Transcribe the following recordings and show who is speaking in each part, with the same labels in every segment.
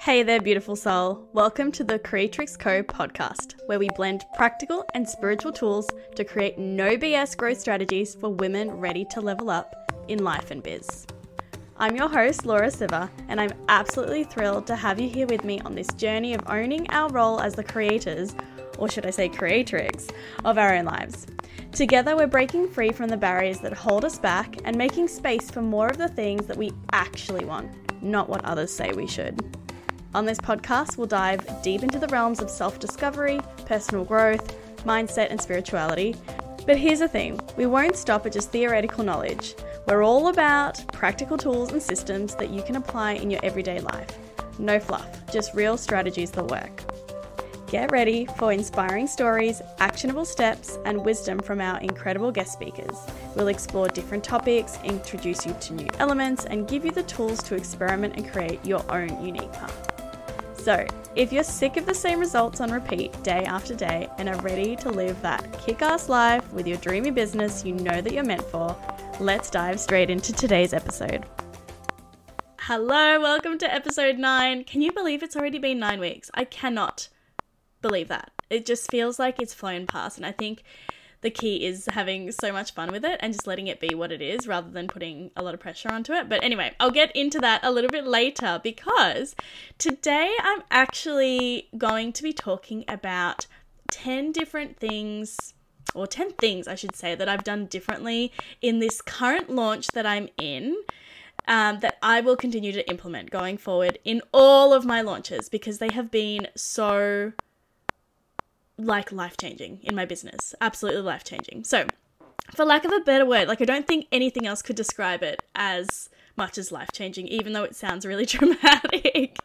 Speaker 1: Hey there, beautiful soul. Welcome to the Creatrix Co podcast, where we blend practical and spiritual tools to create no BS growth strategies for women ready to level up in life and biz. I'm your host, Laura Siva, and I'm absolutely thrilled to have you here with me on this journey of owning our role as the creators, or should I say creatrix, of our own lives. Together, we're breaking free from the barriers that hold us back and making space for more of the things that we actually want, not what others say we should. On this podcast, we'll dive deep into the realms of self discovery, personal growth, mindset, and spirituality. But here's the thing we won't stop at just theoretical knowledge. We're all about practical tools and systems that you can apply in your everyday life. No fluff, just real strategies that work. Get ready for inspiring stories, actionable steps, and wisdom from our incredible guest speakers. We'll explore different topics, introduce you to new elements, and give you the tools to experiment and create your own unique path. So, if you're sick of the same results on repeat day after day and are ready to live that kick ass life with your dreamy business you know that you're meant for, let's dive straight into today's episode. Hello, welcome to episode 9. Can you believe it's already been 9 weeks? I cannot believe that. It just feels like it's flown past, and I think the key is having so much fun with it and just letting it be what it is rather than putting a lot of pressure onto it. But anyway, I'll get into that a little bit later because today I'm actually going to be talking about 10 different things or 10 things I should say that I've done differently in this current launch that I'm in. Um, that I will continue to implement going forward in all of my launches because they have been so like life changing in my business. Absolutely life changing. So, for lack of a better word, like I don't think anything else could describe it as much as life changing, even though it sounds really dramatic.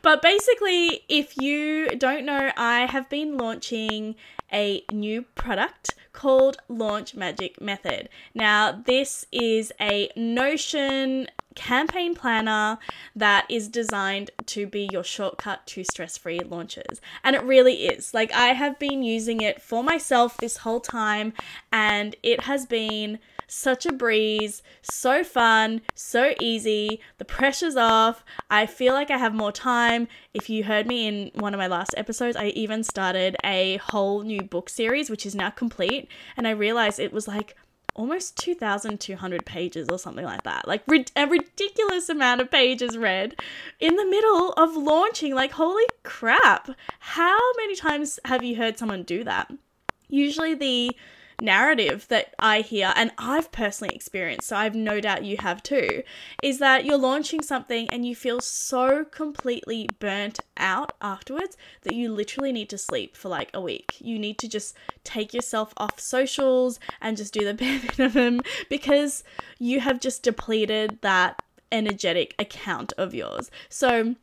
Speaker 1: but basically, if you don't know, I have been launching a new product called Launch Magic Method. Now, this is a Notion campaign planner that is designed to be your shortcut to stress free launches. And it really is. Like, I have been using it for myself this whole time, and it has been such a breeze, so fun, so easy. The pressure's off. I feel like I have more time. If you heard me in one of my last episodes, I even started a whole new book series, which is now complete. And I realized it was like, almost 2,200 pages or something like that. Like a ridiculous amount of pages read in the middle of launching. Like, holy crap. How many times have you heard someone do that? Usually, the narrative that I hear, and I've personally experienced, so I've no doubt you have too, is that you're launching something and you feel so completely burnt out afterwards that you literally need to sleep for like a week. You need to just take yourself off socials and just do the bare minimum because you have just depleted that energetic account of yours. So,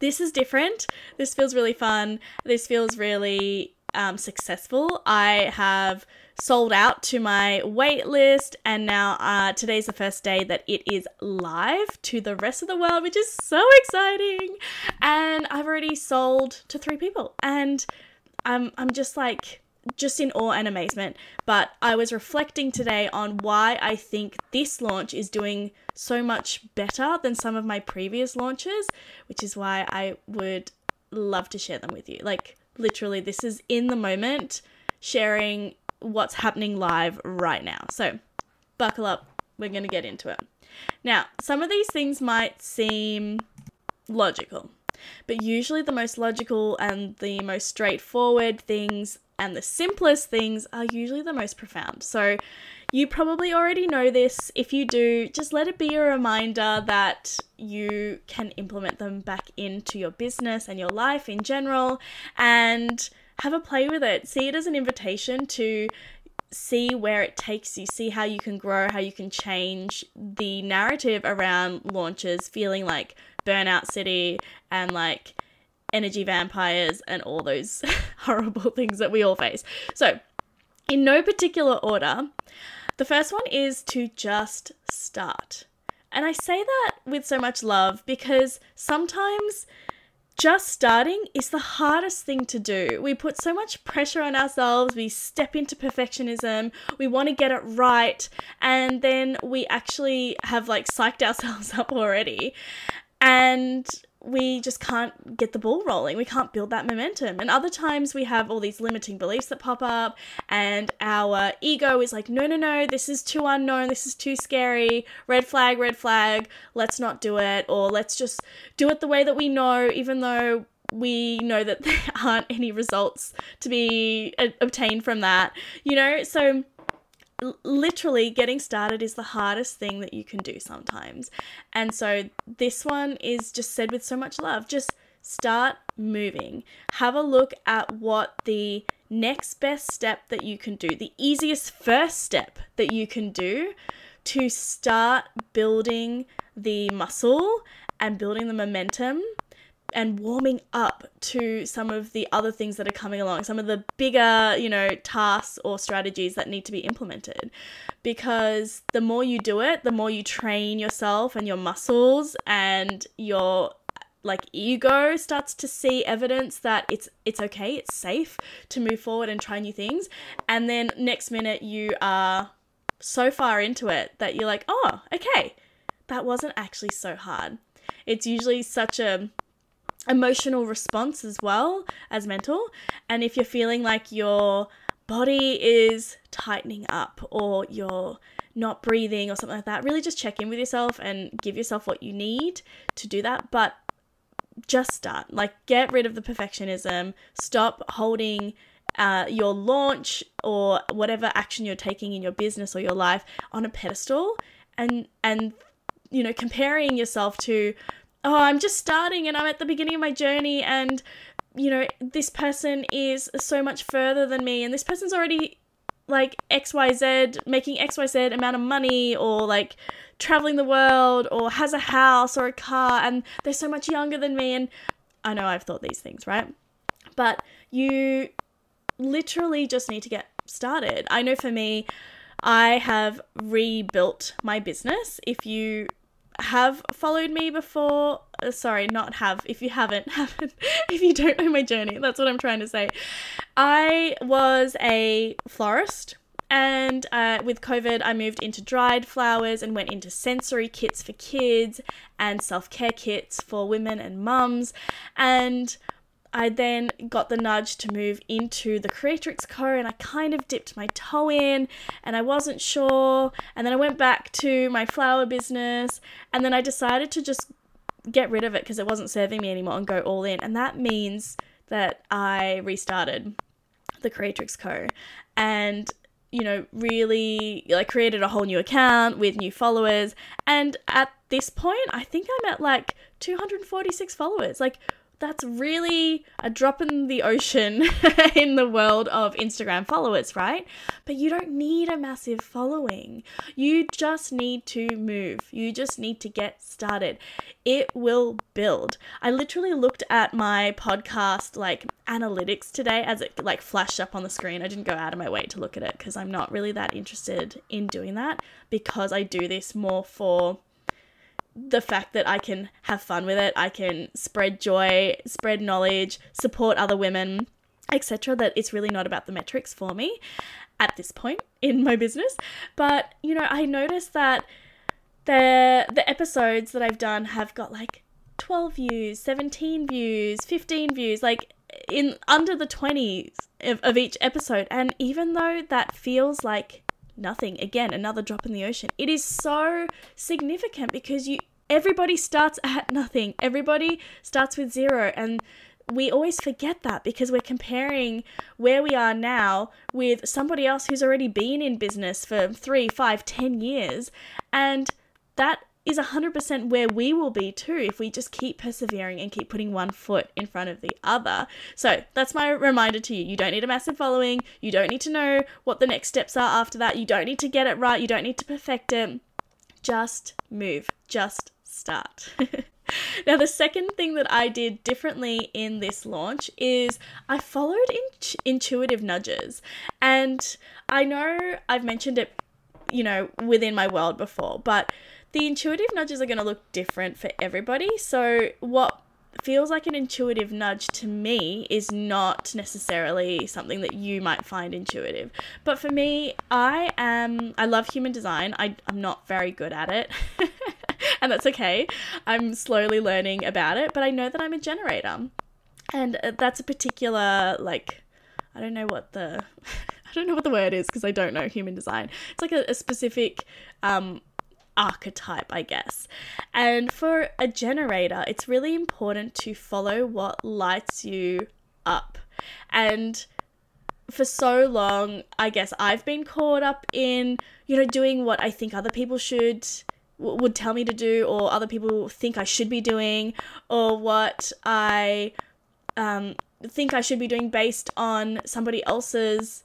Speaker 1: this is different. This feels really fun. This feels really um, successful. I have sold out to my wait list, and now uh, today's the first day that it is live to the rest of the world, which is so exciting. And I've already sold to three people, and I'm I'm just like just in awe and amazement. But I was reflecting today on why I think this launch is doing so much better than some of my previous launches, which is why I would love to share them with you. Like literally, this is in the moment sharing what's happening live right now. So, buckle up, we're going to get into it. Now, some of these things might seem logical, but usually the most logical and the most straightforward things and the simplest things are usually the most profound. So, you probably already know this. If you do, just let it be a reminder that you can implement them back into your business and your life in general. And have a play with it. See it as an invitation to see where it takes you, see how you can grow, how you can change the narrative around launches, feeling like Burnout City and like energy vampires and all those horrible things that we all face. So, in no particular order, the first one is to just start. And I say that with so much love because sometimes just starting is the hardest thing to do. We put so much pressure on ourselves, we step into perfectionism, we want to get it right, and then we actually have like psyched ourselves up already. And we just can't get the ball rolling. We can't build that momentum. And other times we have all these limiting beliefs that pop up, and our ego is like, no, no, no, this is too unknown. This is too scary. Red flag, red flag. Let's not do it. Or let's just do it the way that we know, even though we know that there aren't any results to be uh, obtained from that. You know, so literally getting started is the hardest thing that you can do sometimes. And so this one is just said with so much love. Just start moving. Have a look at what the next best step that you can do, the easiest first step that you can do to start building the muscle and building the momentum and warming up to some of the other things that are coming along, some of the bigger, you know, tasks or strategies that need to be implemented. Because the more you do it, the more you train yourself and your muscles and your like ego starts to see evidence that it's it's okay, it's safe to move forward and try new things. And then next minute you are so far into it that you're like, "Oh, okay. That wasn't actually so hard." It's usually such a emotional response as well as mental. And if you're feeling like your body is tightening up or you're not breathing or something like that, really just check in with yourself and give yourself what you need to do that. But just start. Like, get rid of the perfectionism. Stop holding uh, your launch or whatever action you're taking in your business or your life on a pedestal and and you know comparing yourself to oh, I'm just starting and I'm at the beginning of my journey and you know, this person is so much further than me and this person's already like XYZ making XYZ amount of money or like traveling the world or has a house or a car and they're so much younger than me and I know I've thought these things, right? But you literally just need to get started. I know for me, I have rebuilt my business. If you have followed me before, uh, sorry, not have, if you haven't, haven't, if you don't know my journey, that's what I'm trying to say. I was a florist and uh, with COVID, I moved into dried flowers and went into sensory kits for kids and self care kits for women and mums. And I then got the nudge to move into the Creatrix Co. and I kind of dipped my toe in and I wasn't sure. And then I went back to my flower business and then I decided to just get rid of it because it wasn't serving me anymore and go all in. And that means that I restarted the Creatrix Co. and you know, really like created a whole new account with new followers. And at this point, I think I'm at like 246 followers. Like that's really a drop in the ocean in the world of Instagram followers, right? But you don't need a massive following. You just need to move. You just need to get started. It will build. I literally looked at my podcast like analytics today as it like flashed up on the screen. I didn't go out of my way to look at it because I'm not really that interested in doing that because I do this more for the fact that I can have fun with it, I can spread joy, spread knowledge, support other women, etc. That it's really not about the metrics for me at this point in my business. But you know, I noticed that the the episodes that I've done have got like 12 views, 17 views, 15 views, like in under the 20s of, of each episode. And even though that feels like nothing. Again, another drop in the ocean. It is so significant because you everybody starts at nothing. Everybody starts with zero and we always forget that because we're comparing where we are now with somebody else who's already been in business for three, five, ten years. And that is 100% where we will be too if we just keep persevering and keep putting one foot in front of the other. So that's my reminder to you. You don't need a massive following. You don't need to know what the next steps are after that. You don't need to get it right. You don't need to perfect it. Just move. Just start. now, the second thing that I did differently in this launch is I followed in- intuitive nudges. And I know I've mentioned it, you know, within my world before, but the intuitive nudges are going to look different for everybody. So, what feels like an intuitive nudge to me is not necessarily something that you might find intuitive. But for me, I am I love human design. I, I'm not very good at it. and that's okay. I'm slowly learning about it, but I know that I'm a generator. And uh, that's a particular like I don't know what the I don't know what the word is because I don't know human design. It's like a, a specific um, archetype, I guess. And for a generator, it's really important to follow what lights you up. And for so long, I guess I've been caught up in, you know, doing what I think other people should would tell me to do or other people think I should be doing or what I um, think I should be doing based on somebody else's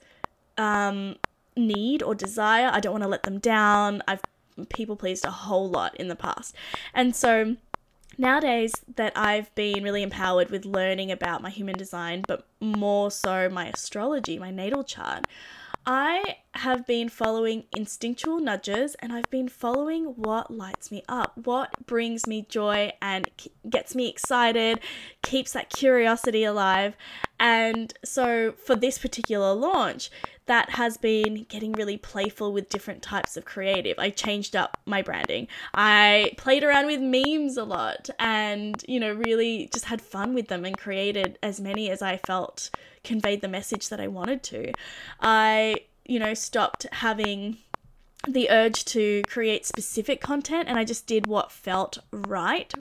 Speaker 1: um, need or desire. I don't want to let them down. I've people pleased a whole lot in the past. And so nowadays that I've been really empowered with learning about my human design, but more so my astrology, my natal chart, I have been following instinctual nudges and I've been following what lights me up, what brings me joy and gets me excited, keeps that curiosity alive. And so for this particular launch, that has been getting really playful with different types of creative. I changed up my branding. I played around with memes a lot and, you know, really just had fun with them and created as many as I felt conveyed the message that I wanted to. I, you know, stopped having the urge to create specific content and I just did what felt right.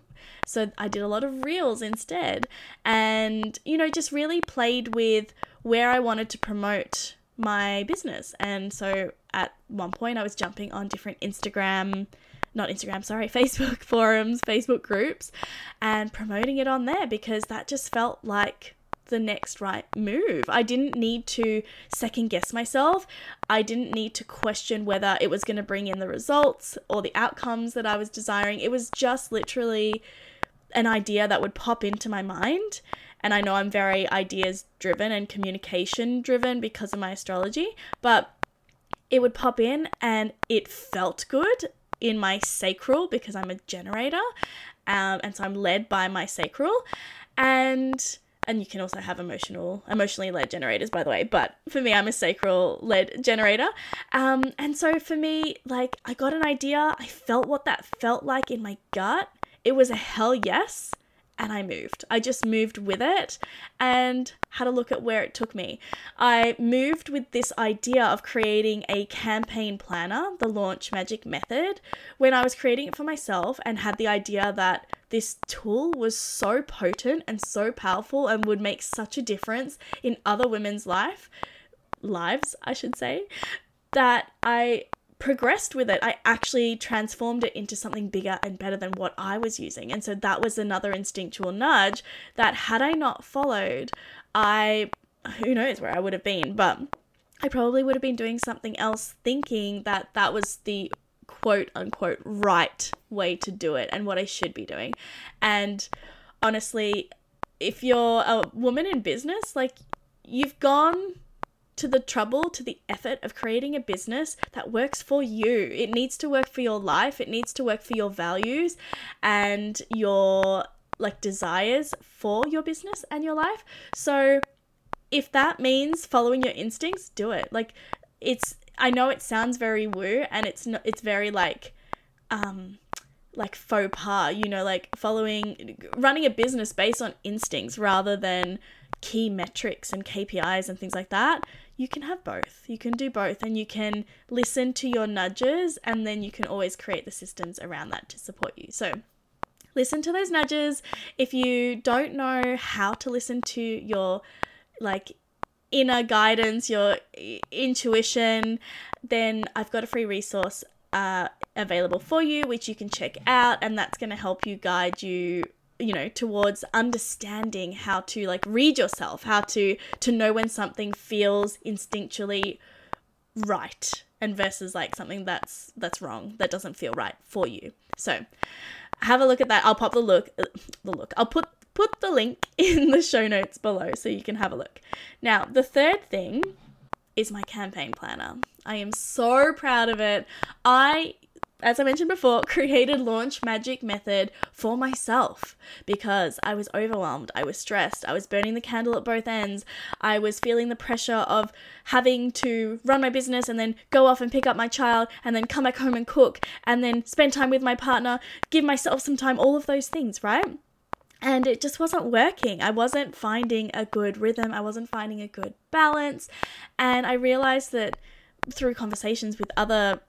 Speaker 1: So I did a lot of reels instead and, you know, just really played with where I wanted to promote my business. And so at one point I was jumping on different Instagram not Instagram, sorry, Facebook forums, Facebook groups, and promoting it on there because that just felt like the next right move. I didn't need to second guess myself. I didn't need to question whether it was going to bring in the results or the outcomes that I was desiring. It was just literally an idea that would pop into my mind. And I know I'm very ideas driven and communication driven because of my astrology, but it would pop in and it felt good in my sacral because I'm a generator. Um, and so I'm led by my sacral. And and you can also have emotional emotionally led generators by the way but for me i'm a sacral led generator um, and so for me like i got an idea i felt what that felt like in my gut it was a hell yes and I moved. I just moved with it and had a look at where it took me. I moved with this idea of creating a campaign planner, the Launch Magic Method, when I was creating it for myself and had the idea that this tool was so potent and so powerful and would make such a difference in other women's life lives, I should say, that I progressed with it. I actually transformed it into something bigger and better than what I was using. And so that was another instinctual nudge that had I not followed, I who knows where I would have been, but I probably would have been doing something else thinking that that was the quote unquote right way to do it and what I should be doing. And honestly, if you're a woman in business, like you've gone to the trouble, to the effort of creating a business that works for you. It needs to work for your life, it needs to work for your values and your like desires for your business and your life. So if that means following your instincts, do it. Like it's I know it sounds very woo and it's not it's very like um like faux pas, you know, like following running a business based on instincts rather than key metrics and KPIs and things like that, you can have both. You can do both and you can listen to your nudges and then you can always create the systems around that to support you. So, listen to those nudges. If you don't know how to listen to your like inner guidance, your intuition, then I've got a free resource uh, available for you, which you can check out, and that's going to help you guide you you know towards understanding how to like read yourself how to to know when something feels instinctually right and versus like something that's that's wrong that doesn't feel right for you. So have a look at that. I'll pop the look uh, the look. I'll put put the link in the show notes below so you can have a look. Now the third thing is my campaign planner. I am so proud of it. I as I mentioned before, created Launch Magic Method for myself because I was overwhelmed, I was stressed, I was burning the candle at both ends, I was feeling the pressure of having to run my business and then go off and pick up my child and then come back home and cook and then spend time with my partner, give myself some time, all of those things, right? And it just wasn't working. I wasn't finding a good rhythm. I wasn't finding a good balance. And I realized that through conversations with other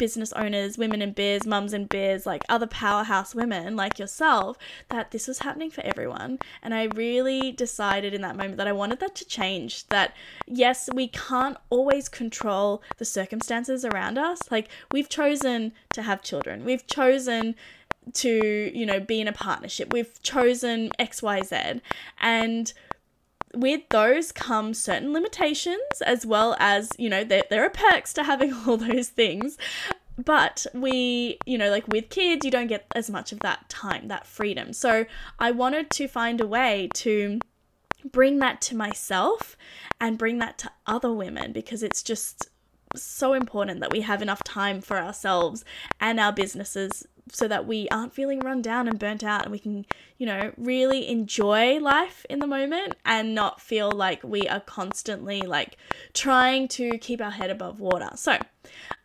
Speaker 1: business owners, women in biz, mums in biz, like other powerhouse women like yourself, that this was happening for everyone. And I really decided in that moment that I wanted that to change. That yes, we can't always control the circumstances around us. Like we've chosen to have children, we've chosen to, you know, be in a partnership, we've chosen XYZ. And with those come certain limitations as well as you know there, there are perks to having all those things but we you know like with kids you don't get as much of that time that freedom so i wanted to find a way to bring that to myself and bring that to other women because it's just so important that we have enough time for ourselves and our businesses so that we aren't feeling run down and burnt out and we can, you know, really enjoy life in the moment and not feel like we are constantly like trying to keep our head above water. So,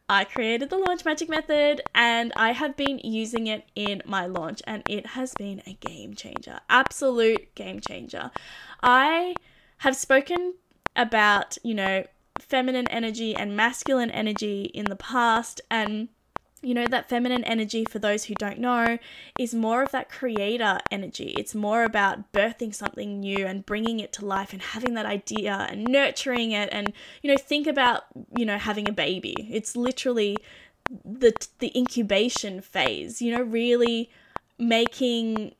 Speaker 1: I created the launch magic method and I have been using it in my launch and it has been a game changer. Absolute game changer. I have spoken about, you know, feminine energy and masculine energy in the past and you know, that feminine energy, for those who don't know, is more of that creator energy. It's more about birthing something new and bringing it to life and having that idea and nurturing it. And, you know, think about, you know, having a baby. It's literally the, the incubation phase, you know, really making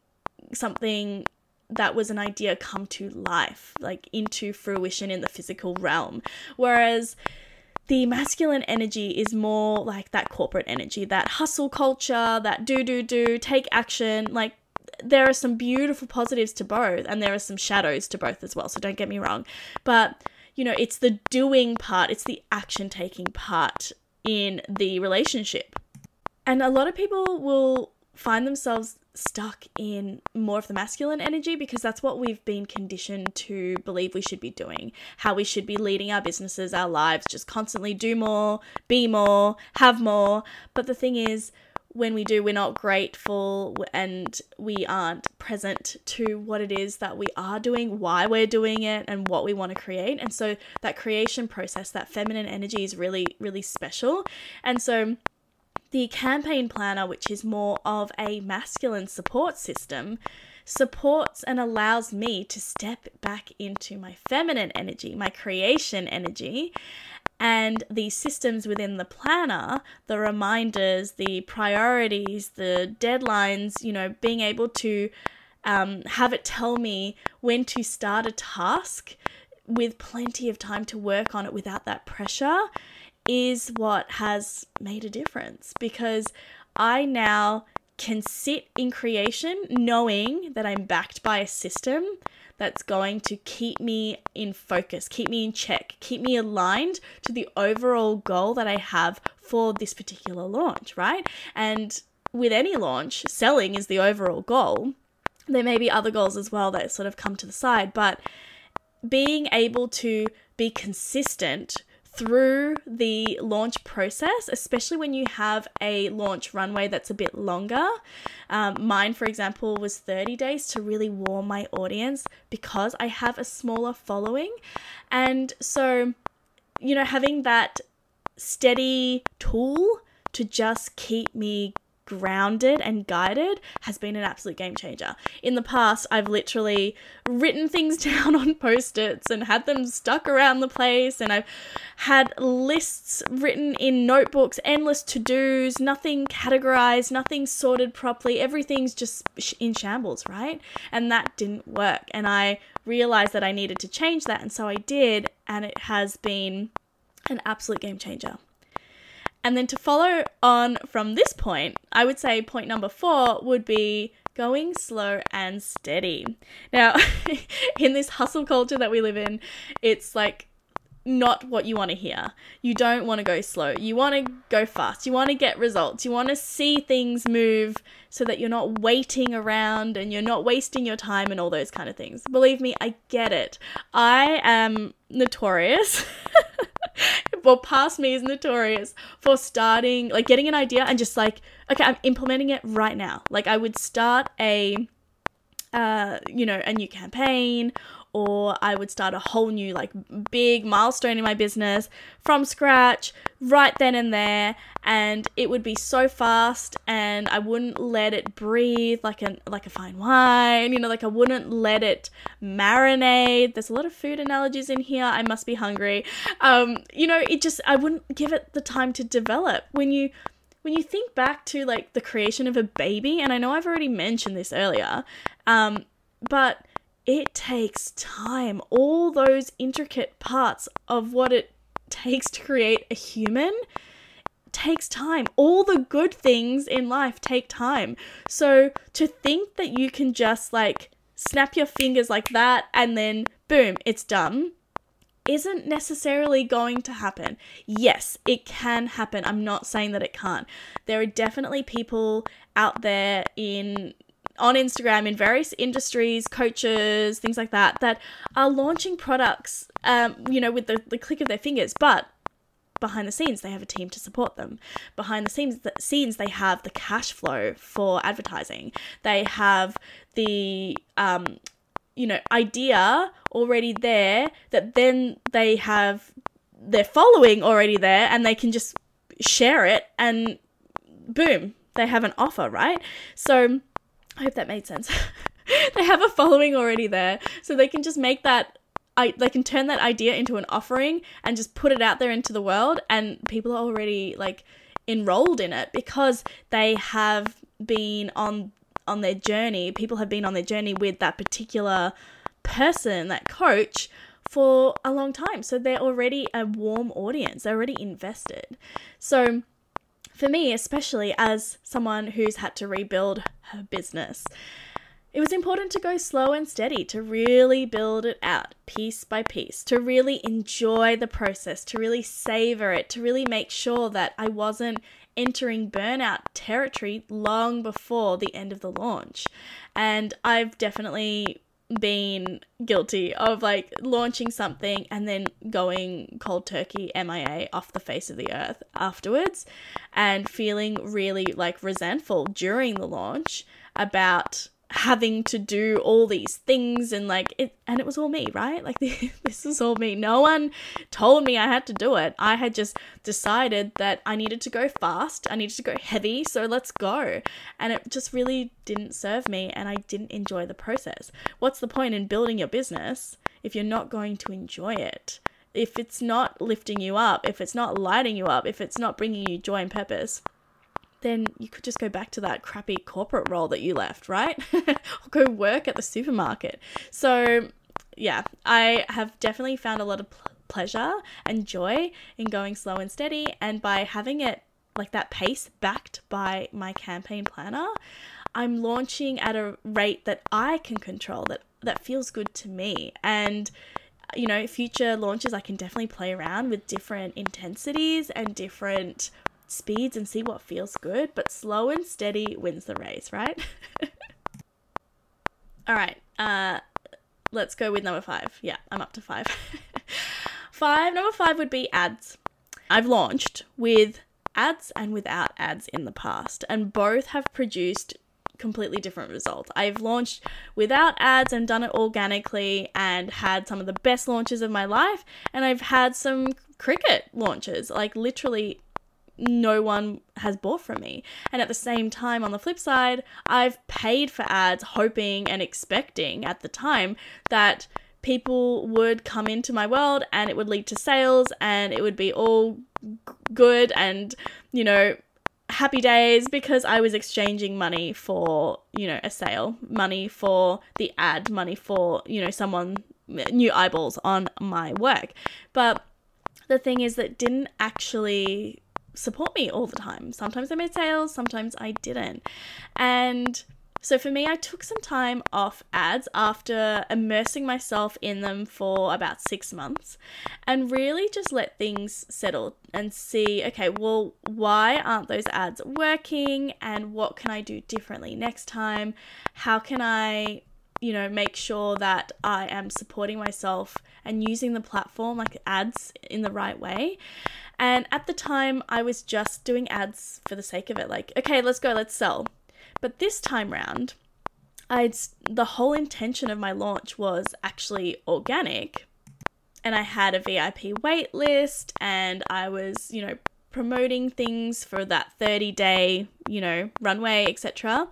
Speaker 1: something that was an idea come to life, like into fruition in the physical realm. Whereas, the masculine energy is more like that corporate energy, that hustle culture, that do, do, do, take action. Like, there are some beautiful positives to both, and there are some shadows to both as well. So, don't get me wrong. But, you know, it's the doing part, it's the action taking part in the relationship. And a lot of people will find themselves stuck in more of the masculine energy because that's what we've been conditioned to believe we should be doing, how we should be leading our businesses, our lives, just constantly do more, be more, have more. But the thing is, when we do, we're not grateful and we aren't present to what it is that we are doing, why we're doing it, and what we want to create. And so that creation process, that feminine energy is really, really special. And so the campaign planner, which is more of a masculine support system, supports and allows me to step back into my feminine energy, my creation energy. And the systems within the planner, the reminders, the priorities, the deadlines, you know, being able to um, have it tell me when to start a task with plenty of time to work on it without that pressure is what has made a difference because I now can sit in creation knowing that I'm backed by a system that's going to keep me in focus, keep me in check, keep me aligned to the overall goal that I have for this particular launch, right? And with any launch, selling is the overall goal. There may be other goals as well that sort of come to the side, but being able to be consistent through the launch process, especially when you have a launch runway that's a bit longer. Um, mine, for example, was 30 days to really warm my audience because I have a smaller following. And so, you know, having that steady tool to just keep me grounded and guided has been an absolute game changer. In the past, I've literally written things down on post its and had them stuck around the place, and I've had lists written in notebooks, endless to dos, nothing categorized, nothing sorted properly, everything's just in shambles, right? And that didn't work. And I realized that I needed to change that, and so I did, and it has been an absolute game changer. And then to follow on from this point, I would say point number four would be going slow and steady. Now, in this hustle culture that we live in, it's like not what you want to hear. You don't want to go slow. You want to go fast. You want to get results. You want to see things move so that you're not waiting around and you're not wasting your time and all those kind of things. Believe me, I get it. I am notorious. well, past me is notorious for starting, like getting an idea and just like, okay, I'm implementing it right now. Like I would start a, uh, you know, a new campaign or I would start a whole new, like, big milestone in my business from scratch right then and there. And it would be so fast, and I wouldn't let it breathe like a, like a fine wine, you know, like I wouldn't let it marinate. There's a lot of food analogies in here. I must be hungry. Um, you know, it just, I wouldn't give it the time to develop. When you, when you think back to like the creation of a baby, and I know I've already mentioned this earlier, um, but it takes time. All those intricate parts of what it takes to create a human takes time. All the good things in life take time. So to think that you can just like snap your fingers like that and then boom, it's done isn't necessarily going to happen. Yes, it can happen. I'm not saying that it can't. There are definitely people out there in on Instagram in various industries, coaches, things like that, that are launching products, um, you know, with the, the click of their fingers. But behind the scenes, they have a team to support them. Behind the scenes, the scenes they have the cash flow for advertising. They have the um, you know idea already there that then they have their following already there, and they can just share it, and boom, they have an offer, right? So I hope that made sense. they have a following already there, so they can just make that I they can turn that idea into an offering and just put it out there into the world and people are already like enrolled in it because they have been on on their journey. People have been on their journey with that particular person, that coach for a long time. So they're already a warm audience. They're already invested. So for me, especially as someone who's had to rebuild her business, it was important to go slow and steady, to really build it out piece by piece, to really enjoy the process, to really savor it, to really make sure that I wasn't entering burnout territory long before the end of the launch. And I've definitely been guilty of like launching something and then going cold turkey MIA off the face of the earth afterwards and feeling really like resentful during the launch about having to do all these things and like it and it was all me right? Like this was all me. No one told me i had to do it. I had just decided that i needed to go fast. I needed to go heavy. So let's go. And it just really didn't serve me and i didn't enjoy the process. What's the point in building your business if you're not going to enjoy it? If it's not lifting you up if it's not lighting you up if it's not bringing you joy and purpose then you could just go back to that crappy corporate role that you left, right? or go work at the supermarket. So, yeah, I have definitely found a lot of pl- pleasure and joy in going slow and steady. And by having it like that pace backed by my campaign planner, I'm launching at a rate that I can control, that, that feels good to me. And you know, future launches, I can definitely play around with different intensities and different speeds and see what feels good, but slow and steady wins the race, right? All right, uh, let's go with number five. Yeah, I'm up to five. five, number five would be ads. I've launched with ads and without ads in the past, and both have produced completely different results. I've launched without ads and done it organically and had some of the best launches of my life, and I've had some cricket launches, like literally no one has bought from me. And at the same time, on the flip side, I've paid for ads hoping and expecting at the time that people would come into my world and it would lead to sales and it would be all good and, you know, happy days because I was exchanging money for, you know, a sale, money for the ad, money for, you know, someone uh, new eyeballs on my work. But the thing is that didn't actually support me all the time. Sometimes I made sales, sometimes I didn't. And So for me, I took some time off ads after immersing myself in them for about six months and really just let things settle and see okay, well, why aren't those ads working and what can I do differently next time? How can I you know, make sure that I am supporting myself and using the platform like ads in the right way. And at the time, I was just doing ads for the sake of it. Like, okay, let's go, let's sell. But this time round, I'd the whole intention of my launch was actually organic. And I had a VIP wait list and I was, you know, promoting things for that 30 day, you know, runway, etc.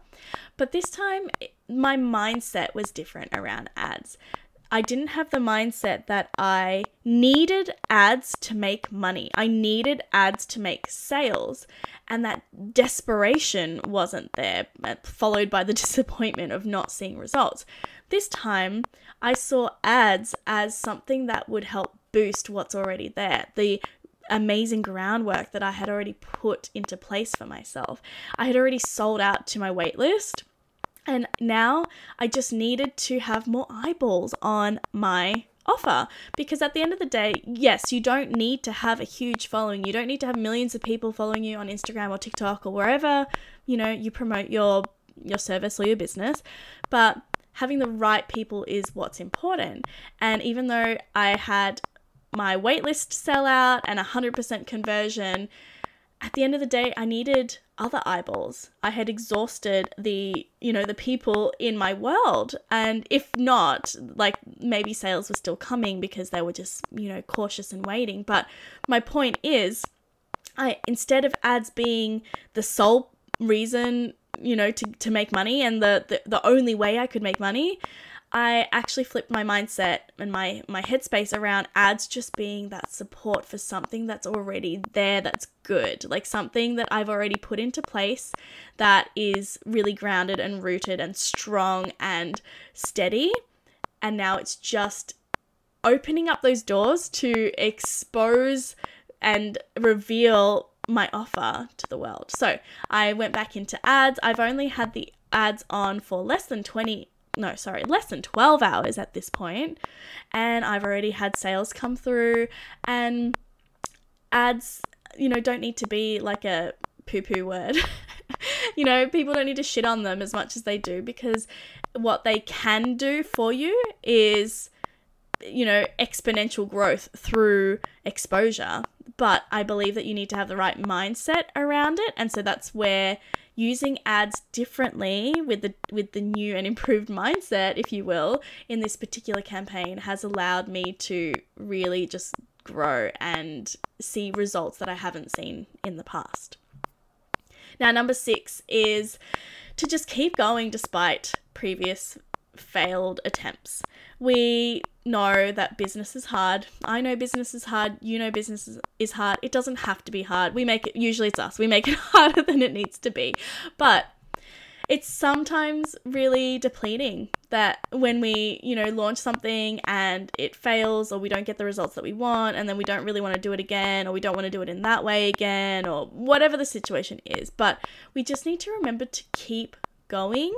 Speaker 1: But this time my mindset was different around ads. I didn't have the mindset that I needed ads to make money. I needed ads to make sales. And that desperation wasn't there, followed by the disappointment of not seeing results. This time, I saw ads as something that would help boost what's already there. The amazing groundwork that I had already put into place for myself. I had already sold out to my waitlist and now I just needed to have more eyeballs on my offer because at the end of the day, yes, you don't need to have a huge following. You don't need to have millions of people following you on Instagram or TikTok or wherever, you know, you promote your your service or your business, but having the right people is what's important. And even though I had my waitlist sellout and 100% conversion, at the end of the day, I needed other eyeballs. I had exhausted the, you know, the people in my world. And if not, like maybe sales were still coming because they were just, you know, cautious and waiting. But my point is, I instead of ads being the sole reason, you know, to, to make money and the, the, the only way I could make money, I actually flipped my mindset and my my headspace around ads just being that support for something that's already there that's good, like something that I've already put into place that is really grounded and rooted and strong and steady. And now it's just opening up those doors to expose and reveal my offer to the world. So I went back into ads. I've only had the ads on for less than 20 no, sorry, less than 12 hours at this point, and I've already had sales come through. And ads, you know, don't need to be like a poo poo word. you know, people don't need to shit on them as much as they do because what they can do for you is, you know, exponential growth through exposure. But I believe that you need to have the right mindset around it. And so that's where using ads differently with the with the new and improved mindset, if you will, in this particular campaign has allowed me to really just grow and see results that I haven't seen in the past. Now, number six is to just keep going despite previous failed attempts. We know that business is hard. I know business is hard. You know business is hard. It doesn't have to be hard. We make it, usually it's us, we make it harder than it needs to be. But it's sometimes really depleting that when we, you know, launch something and it fails or we don't get the results that we want and then we don't really want to do it again or we don't want to do it in that way again or whatever the situation is. But we just need to remember to keep going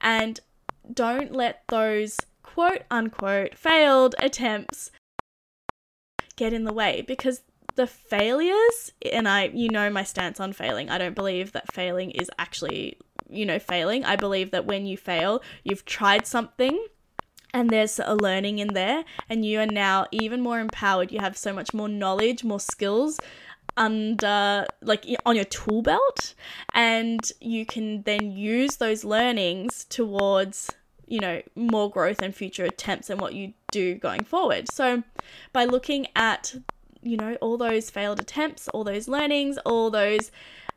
Speaker 1: and don't let those quote unquote failed attempts get in the way because the failures and I you know my stance on failing. I don't believe that failing is actually, you know, failing. I believe that when you fail, you've tried something and there's a learning in there and you are now even more empowered. You have so much more knowledge, more skills under like on your tool belt and you can then use those learnings towards you know, more growth and future attempts and what you do going forward. So, by looking at, you know, all those failed attempts, all those learnings, all those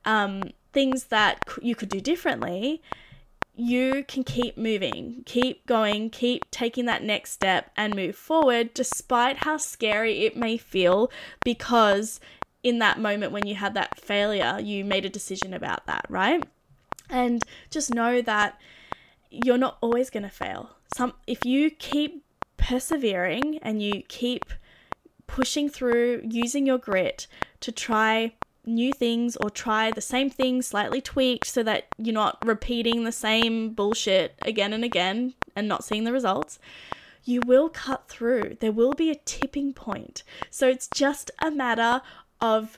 Speaker 1: um, things that you could do differently, you can keep moving, keep going, keep taking that next step and move forward despite how scary it may feel because in that moment when you had that failure, you made a decision about that, right? And just know that you're not always going to fail. Some if you keep persevering and you keep pushing through using your grit to try new things or try the same thing slightly tweaked so that you're not repeating the same bullshit again and again and not seeing the results, you will cut through. There will be a tipping point. So it's just a matter of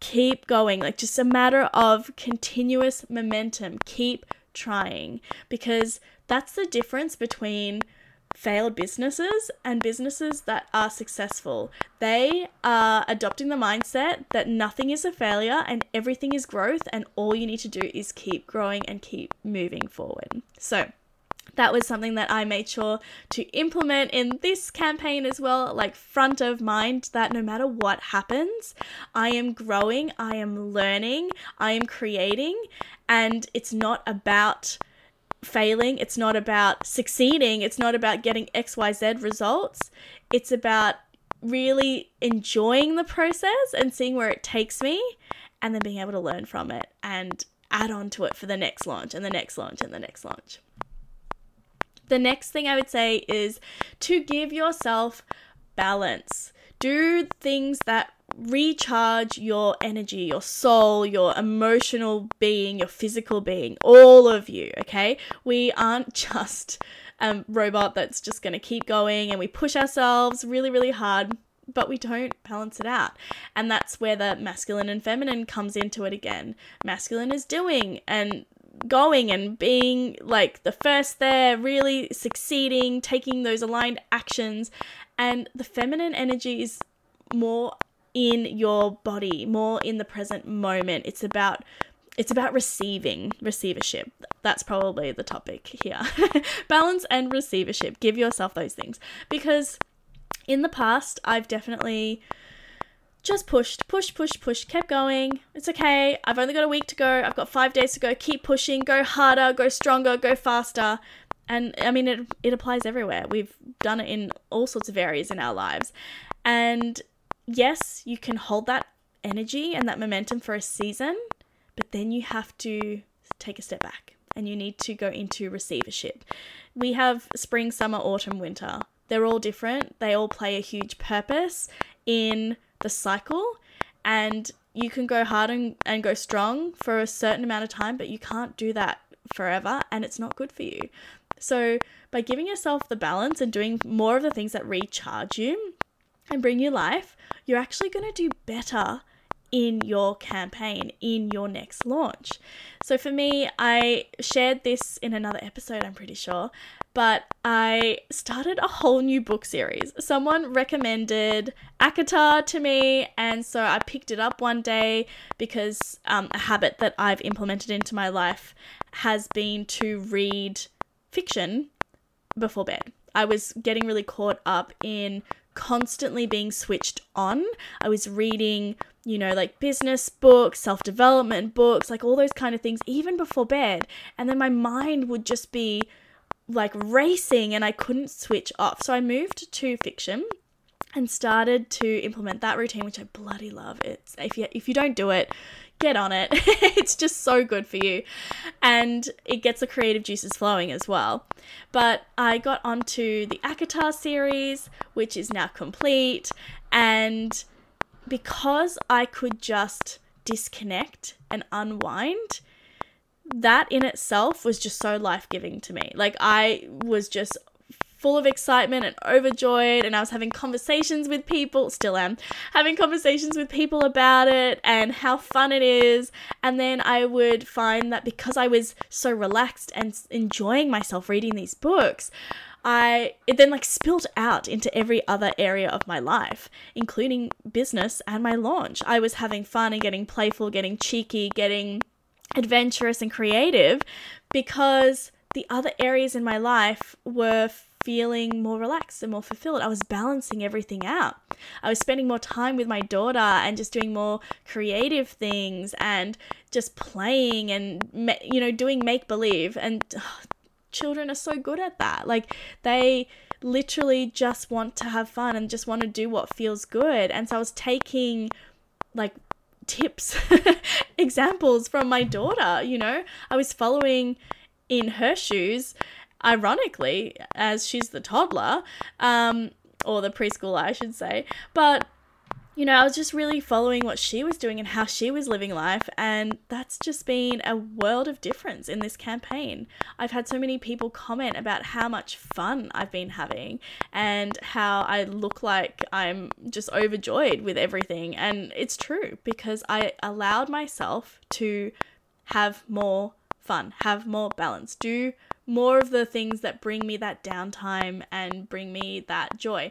Speaker 1: keep going, like just a matter of continuous momentum. Keep trying because that's the difference between failed businesses and businesses that are successful. They are adopting the mindset that nothing is a failure and everything is growth, and all you need to do is keep growing and keep moving forward. So, that was something that I made sure to implement in this campaign as well, like front of mind that no matter what happens, I am growing, I am learning, I am creating, and it's not about failing, it's not about succeeding, it's not about getting XYZ results. It's about really enjoying the process and seeing where it takes me and then being able to learn from it and add on to it for the next launch and the next launch and the next launch. The next thing I would say is to give yourself balance. Do things that recharge your energy, your soul, your emotional being, your physical being, all of you, okay? We aren't just a robot that's just going to keep going and we push ourselves really, really hard, but we don't balance it out. And that's where the masculine and feminine comes into it again. Masculine is doing and going and being like the first there, really succeeding, taking those aligned actions. And the feminine energy is more in your body, more in the present moment. It's about it's about receiving receivership. That's probably the topic here. Balance and receivership. Give yourself those things because in the past I've definitely just pushed, pushed, pushed, pushed, kept going. It's okay. I've only got a week to go. I've got 5 days to go. Keep pushing, go harder, go stronger, go faster. And I mean it it applies everywhere. We've done it in all sorts of areas in our lives. And yes, you can hold that energy and that momentum for a season, but then you have to take a step back and you need to go into receivership. We have spring, summer, autumn, winter. They're all different. They all play a huge purpose in the cycle and you can go hard and, and go strong for a certain amount of time, but you can't do that forever and it's not good for you. So, by giving yourself the balance and doing more of the things that recharge you, and bring you life, you're actually going to do better in your campaign, in your next launch. So for me, I shared this in another episode, I'm pretty sure, but I started a whole new book series. Someone recommended ACOTAR to me, and so I picked it up one day because um, a habit that I've implemented into my life has been to read fiction before bed. I was getting really caught up in constantly being switched on. I was reading, you know, like business books, self development books, like all those kind of things, even before bed. And then my mind would just be like racing and I couldn't switch off. So I moved to fiction and started to implement that routine which I bloody love. It's if you if you don't do it, get on it. it's just so good for you. And it gets the creative juices flowing as well. But I got onto the ACOTAR series, which is now complete. And because I could just disconnect and unwind, that in itself was just so life giving to me. Like, I was just full of excitement and overjoyed and I was having conversations with people, still am, having conversations with people about it and how fun it is. And then I would find that because I was so relaxed and enjoying myself reading these books, I it then like spilt out into every other area of my life, including business and my launch. I was having fun and getting playful, getting cheeky, getting adventurous and creative because the other areas in my life were feeling more relaxed and more fulfilled. I was balancing everything out. I was spending more time with my daughter and just doing more creative things and just playing and you know doing make believe and oh, children are so good at that. Like they literally just want to have fun and just want to do what feels good. And so I was taking like tips, examples from my daughter, you know. I was following in her shoes ironically, as she's the toddler, um, or the preschooler, I should say. But you know, I was just really following what she was doing and how she was living life. And that's just been a world of difference in this campaign. I've had so many people comment about how much fun I've been having and how I look like I'm just overjoyed with everything. And it's true because I allowed myself to have more fun, have more balance, do more of the things that bring me that downtime and bring me that joy.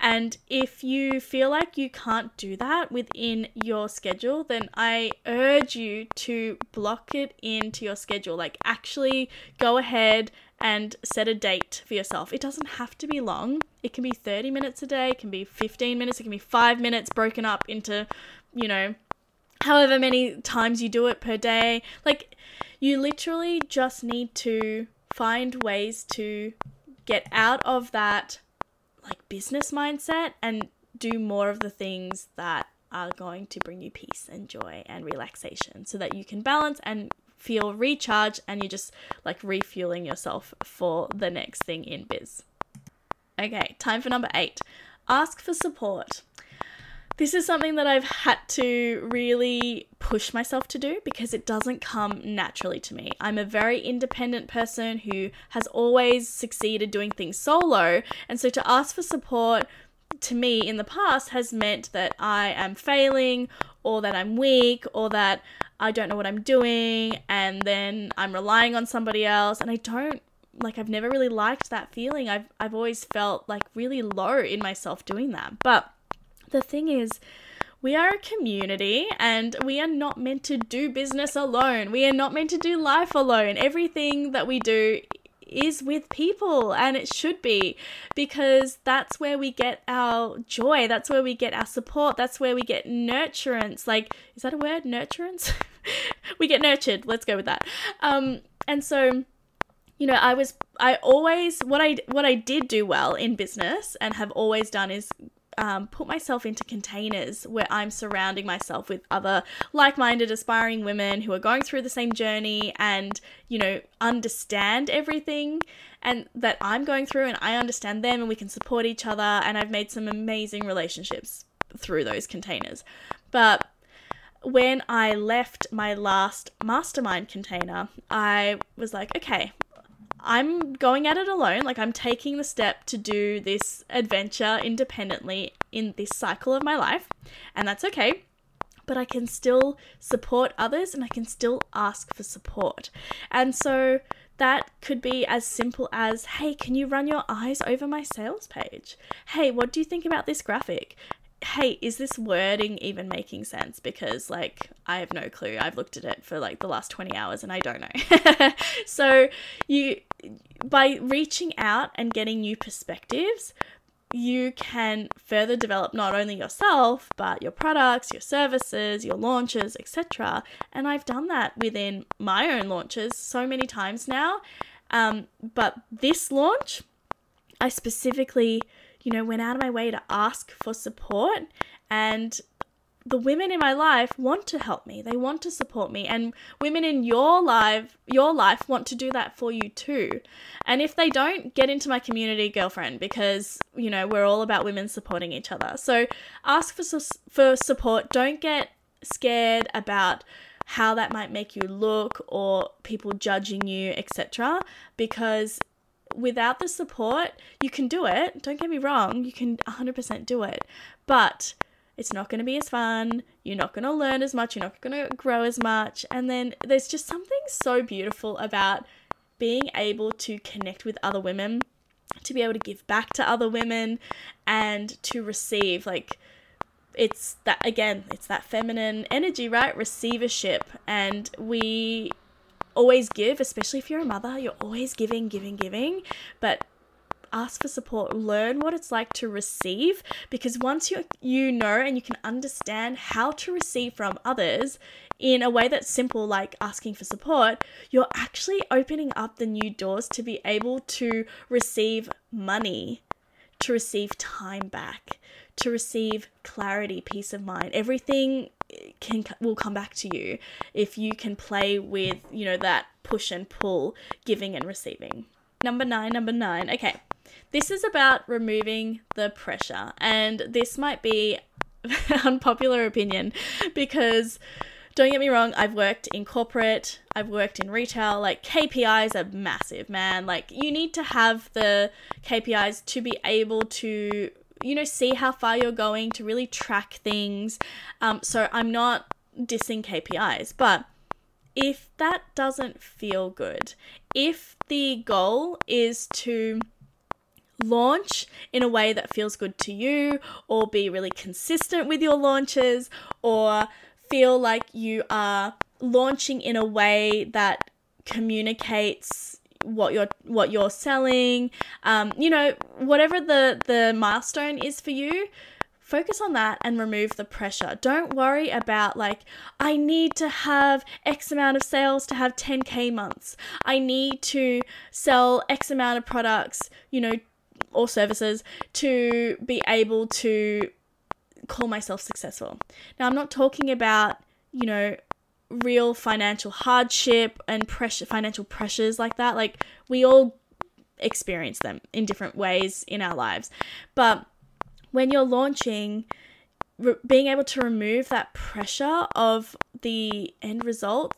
Speaker 1: And if you feel like you can't do that within your schedule, then I urge you to block it into your schedule. Like, actually go ahead and set a date for yourself. It doesn't have to be long. It can be 30 minutes a day, it can be 15 minutes, it can be 5 minutes broken up into, you know, however many times you do it per day. Like you literally just need to find ways to get out of that like business mindset and do more of the things that are going to bring you peace and joy and relaxation so that you can balance and feel recharged and you're just like refueling yourself for the next thing in biz. Okay, time for number eight ask for support this is something that I've had to really push myself to do because it doesn't come naturally to me. I'm a very independent person who has always succeeded doing things solo, and so to ask for support to me in the past has meant that I am failing or that I'm weak or that I don't know what I'm doing and then I'm relying on somebody else and I don't like I've never really liked that feeling. I've I've always felt like really low in myself doing that. But the thing is, we are a community and we are not meant to do business alone. We are not meant to do life alone. Everything that we do is with people and it should be because that's where we get our joy. That's where we get our support. That's where we get nurturance. Like is that a word? Nurturance? We get nurtured. Let's go with that. Um and so you know i was i always what i what i did do well in business and have always done is um, put myself into containers where I'm surrounding myself with other like minded, aspiring women who are going through the same journey and, you know, understand everything and that I'm going through and I understand them and we can support each other. And I've made some amazing relationships through those containers. But when I left my last mastermind container, I was like, okay, I'm going at it alone. Like, I'm taking the step to do this adventure independently in this cycle of my life, and that's okay. But I can still support others and I can still ask for support. And so that could be as simple as hey, can you run your eyes over my sales page? Hey, what do you think about this graphic? hey, is this wording even making sense? Because, like, I have no clue. I've looked at it for like the last 20 hours and I don't know. so, you, by reaching out and getting new perspectives, you can further develop not only yourself, but your products, your services, your launches, etc. And I've done that within my own launches so many times now. Um, but this launch, I specifically you know, went out of my way to ask for support and the women in my life want to help me. They want to support me and women in your life, your life want to do that for you too. And if they don't, get into my community girlfriend because, you know, we're all about women supporting each other. So ask for for support. Don't get scared about how that might make you look or people judging you, etc. because without the support, you can do it. Don't get me wrong, you can 100% do it. But it's not going to be as fun. You're not going to learn as much. You're not going to grow as much. And then there's just something so beautiful about being able to connect with other women, to be able to give back to other women, and to receive. Like, it's that again, it's that feminine energy, right? Receivership. And we always give, especially if you're a mother, you're always giving, giving, giving. But ask for support learn what it's like to receive because once you you know and you can understand how to receive from others in a way that's simple like asking for support you're actually opening up the new doors to be able to receive money to receive time back to receive clarity peace of mind. Everything eh, can will come back to you if you can play with you know that push and pull giving and receiving. Number 9 number 9 okay this is about removing the pressure and this might be unpopular opinion because don't get me wrong, I've worked in corporate, I've worked in retail. Like KPIs are massive, man. Like you need to have the KPIs to be able to, you know, see how far you're going, to really track things. Um, so I'm not dissing KPIs, but if that doesn't feel good, if the goal is to launch in a way that feels good to you, or be really consistent with your launches, or feel like you are launching in a way that communicates what you're what you're selling. Um, you know whatever the the milestone is for you focus on that and remove the pressure. Don't worry about like i need to have x amount of sales to have 10k months. I need to sell x amount of products you know or services to be able to call myself successful. Now, I'm not talking about, you know, real financial hardship and pressure, financial pressures like that. Like, we all experience them in different ways in our lives. But when you're launching, re- being able to remove that pressure of the end result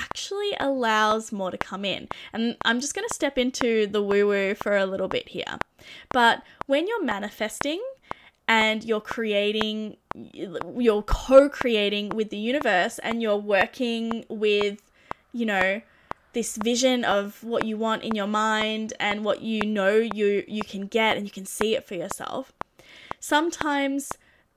Speaker 1: actually allows more to come in. And I'm just going to step into the woo woo for a little bit here. But when you're manifesting, and you're creating, you're co creating with the universe and you're working with, you know, this vision of what you want in your mind and what you know you you can get and you can see it for yourself. Sometimes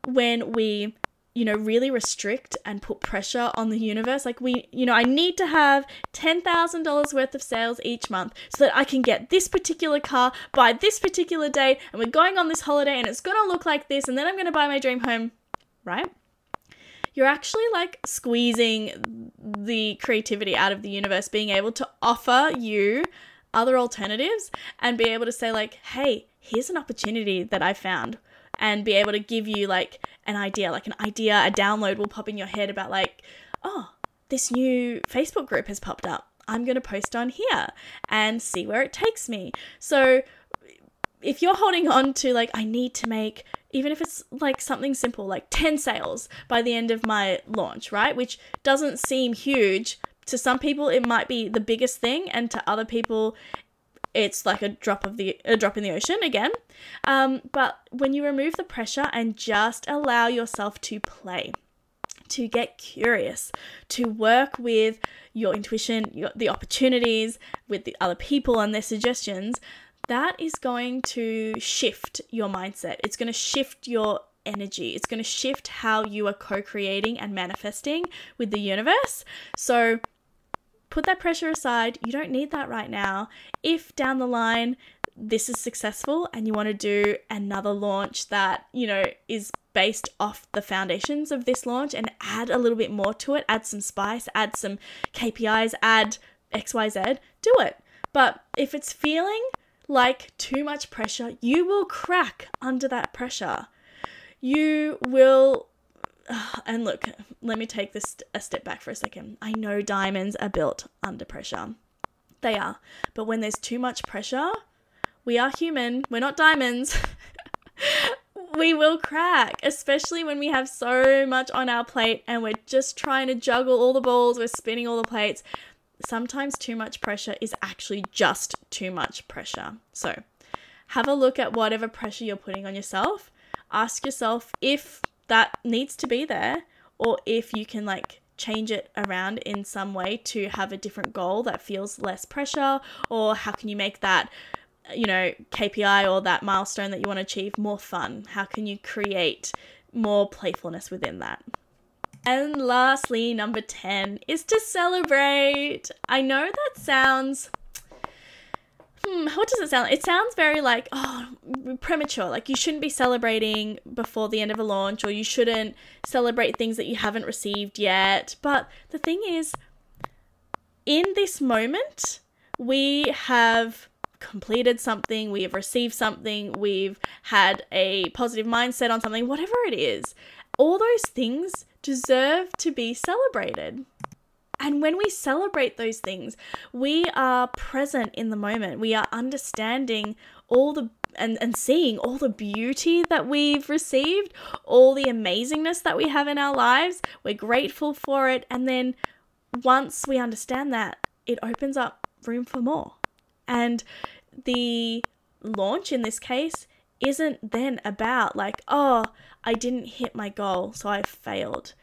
Speaker 1: when we you know, really restrict and put pressure on the universe. Like, we, you know, I need to have $10,000 worth of sales each month so that I can get this particular car by this particular date, and we're going on this holiday, and it's gonna look like this, and then I'm gonna buy my dream home, right? You're actually like squeezing the creativity out of the universe, being able to offer you other alternatives and be able to say, like, hey, here's an opportunity that I found and be able to give you like an idea, like an idea, a download will pop in your head about like, oh, this new Facebook group has popped up. I'm going to post on here and see where it takes me. So if you're holding on to like I need to make even if it's like something simple like 10 sales by the end of my launch, right? Which doesn't seem huge. To some people it might be the biggest thing and to other people it's like a drop of the a drop in the ocean again. Um, but when you remove the pressure and just allow yourself to play, to get curious, to work with your intuition, your, the opportunities with the other people and their suggestions, that is going to shift your mindset. It's going to shift your energy. It's going to shift how you are co creating and manifesting with the universe. So, put that pressure aside. You don't need that right now. If down the line this is successful and you want to do another launch that, you know, is based off the foundations of this launch and add a little bit more to it, add some spice, add some KPIs, add XYZ, do it. But if it's feeling like too much pressure, you will crack under that pressure. You will and look, let me take this a step back for a second. I know diamonds are built under pressure. They are. But when there's too much pressure, we are human. We're not diamonds. we will crack, especially when we have so much on our plate and we're just trying to juggle all the balls, we're spinning all the plates. Sometimes too much pressure is actually just too much pressure. So, have a look at whatever pressure you're putting on yourself. Ask yourself if that needs to be there or if you can like change it around in some way to have a different goal that feels less pressure or how can you make that you know KPI or that milestone that you want to achieve more fun? How can you create more playfulness within that? And lastly number 10 is to celebrate. I know that sounds hmm, what does it sound like? It sounds very like, oh, premature. Like you shouldn't be celebrating before the end of a launch or you shouldn't celebrate things that you haven't received yet. But the thing is, in this moment, we have completed something, we have received something, we've had a positive mindset on something, whatever it is. All those things deserve to be celebrated. And when we celebrate those things, we are present in the moment. We are understanding all the and, and seeing all the beauty that we've received, all the amazingness that we have in our lives. We're grateful for it. And then once we understand that, it opens up room for more. And the launch in this case isn't then about like, oh, I didn't hit my goal, so I failed.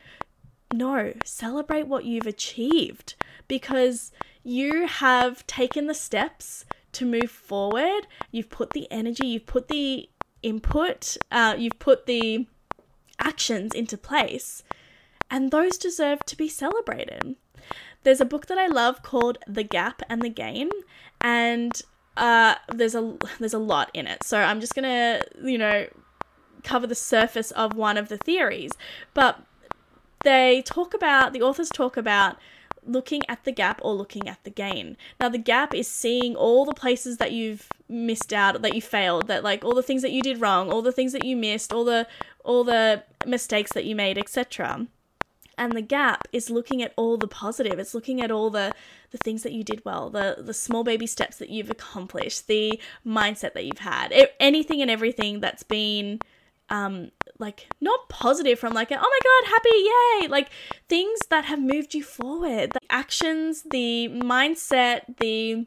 Speaker 1: No, celebrate what you've achieved because you have taken the steps to move forward. You've put the energy, you've put the input, uh, you've put the actions into place, and those deserve to be celebrated. There's a book that I love called The Gap and the Gain, and uh, there's a there's a lot in it. So I'm just gonna you know cover the surface of one of the theories, but they talk about the authors talk about looking at the gap or looking at the gain. Now, the gap is seeing all the places that you've missed out, that you failed, that like all the things that you did wrong, all the things that you missed, all the all the mistakes that you made, etc. And the gap is looking at all the positive. It's looking at all the the things that you did well, the the small baby steps that you've accomplished, the mindset that you've had, anything and everything that's been um like not positive from like oh my god happy yay like things that have moved you forward. The actions the mindset the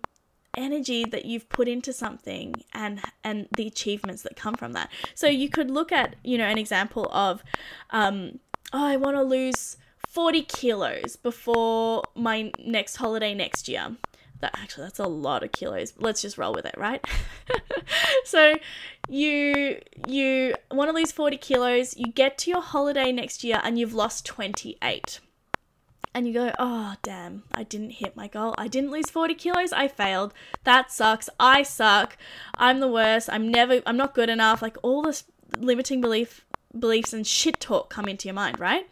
Speaker 1: energy that you've put into something and and the achievements that come from that. So you could look at you know an example of um oh i want to lose 40 kilos before my next holiday next year that actually that's a lot of kilos. Let's just roll with it, right? so you you want to lose 40 kilos, you get to your holiday next year and you've lost 28. And you go, oh, damn, I didn't hit my goal. I didn't lose 40 kilos. I failed. That sucks. I suck. I'm the worst. I'm never, I'm not good enough. Like all this limiting belief, beliefs and shit talk come into your mind, right?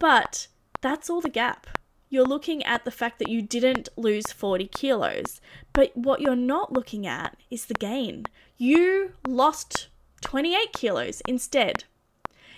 Speaker 1: But that's all the gap you're looking at the fact that you didn't lose 40 kilos. But what you're not looking at is the gain. You lost 28 kilos instead.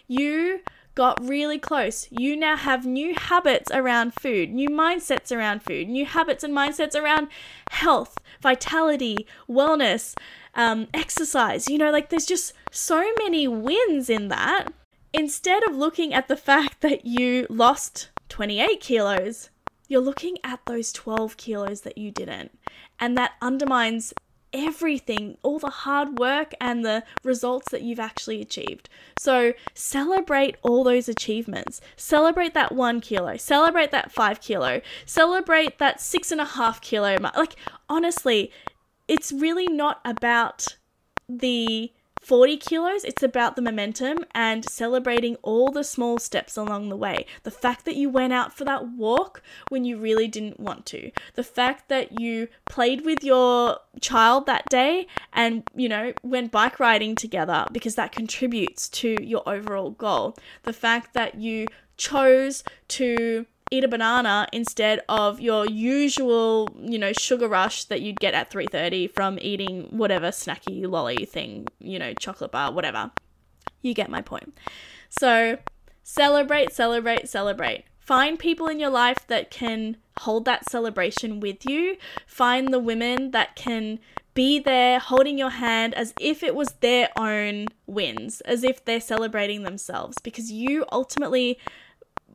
Speaker 1: You got really close. You now have new habits around food, new mindsets around food, new habits and mindsets around health, vitality, wellness, um, exercise. You know, like there's just so many wins in that. Instead of looking at the fact that you lost 28 kilos, you're looking at those 12 kilos that you didn't. And that undermines everything, all the hard work and the results that you've actually achieved. So celebrate all those achievements. Celebrate that one kilo, celebrate that five kilo, celebrate that six and a half kilo. Like, honestly, it's really not about the 40 kilos, it's about the momentum and celebrating all the small steps along the way. The fact that you went out for that walk when you really didn't want to. The fact that you played with your child that day and, you know, went bike riding together because that contributes to your overall goal. The fact that you chose to eat a banana instead of your usual, you know, sugar rush that you'd get at 3:30 from eating whatever snacky lolly thing, you know, chocolate bar, whatever. You get my point. So, celebrate, celebrate, celebrate. Find people in your life that can hold that celebration with you. Find the women that can be there holding your hand as if it was their own wins, as if they're celebrating themselves because you ultimately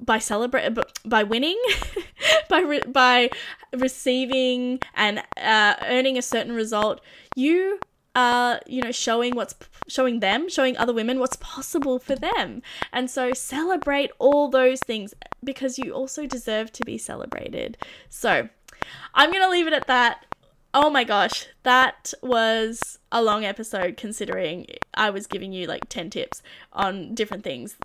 Speaker 1: by celebrate by winning by re- by receiving and uh, earning a certain result you are you know showing what's showing them showing other women what's possible for them. And so celebrate all those things because you also deserve to be celebrated. So i'm going to leave it at that. Oh my gosh that was a long episode considering i was giving you like 10 tips on different things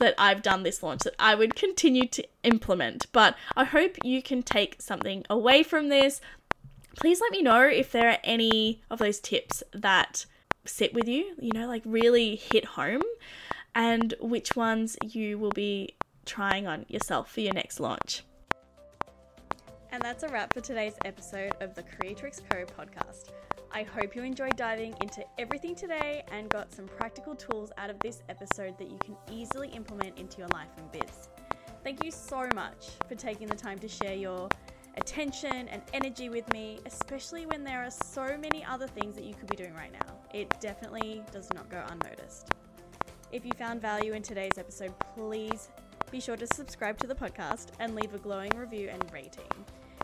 Speaker 1: that I've done this launch that I would continue to implement. But I hope you can take something away from this. Please let me know if there are any of those tips that sit with you, you know, like really hit home, and which ones you will be trying on yourself for your next launch.
Speaker 2: And that's a wrap for today's episode of the Creatrix Co podcast. I hope you enjoyed diving into everything today and got some practical tools out of this episode that you can easily implement into your life and biz. Thank you so much for taking the time to share your attention and energy with me, especially when there are so many other things that you could be doing right now. It definitely does not go unnoticed. If you found value in today's episode, please be sure to subscribe to the podcast and leave a glowing review and rating.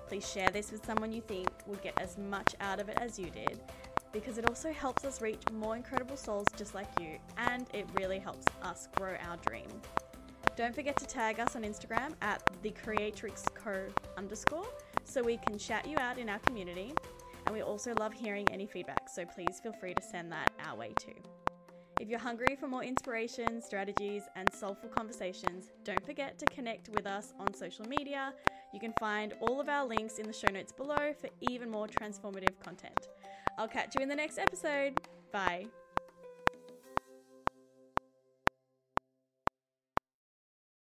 Speaker 2: Please share this with someone you think would get as much out of it as you did, because it also helps us reach more incredible souls just like you, and it really helps us grow our dream. Don't forget to tag us on Instagram at the Creatrix Co underscore so we can shout you out in our community. And we also love hearing any feedback, so please feel free to send that our way too. If you're hungry for more inspiration, strategies, and soulful conversations, don't forget to connect with us on social media. You can find all of our links in the show notes below for even more transformative content. I'll catch you in the next episode. Bye.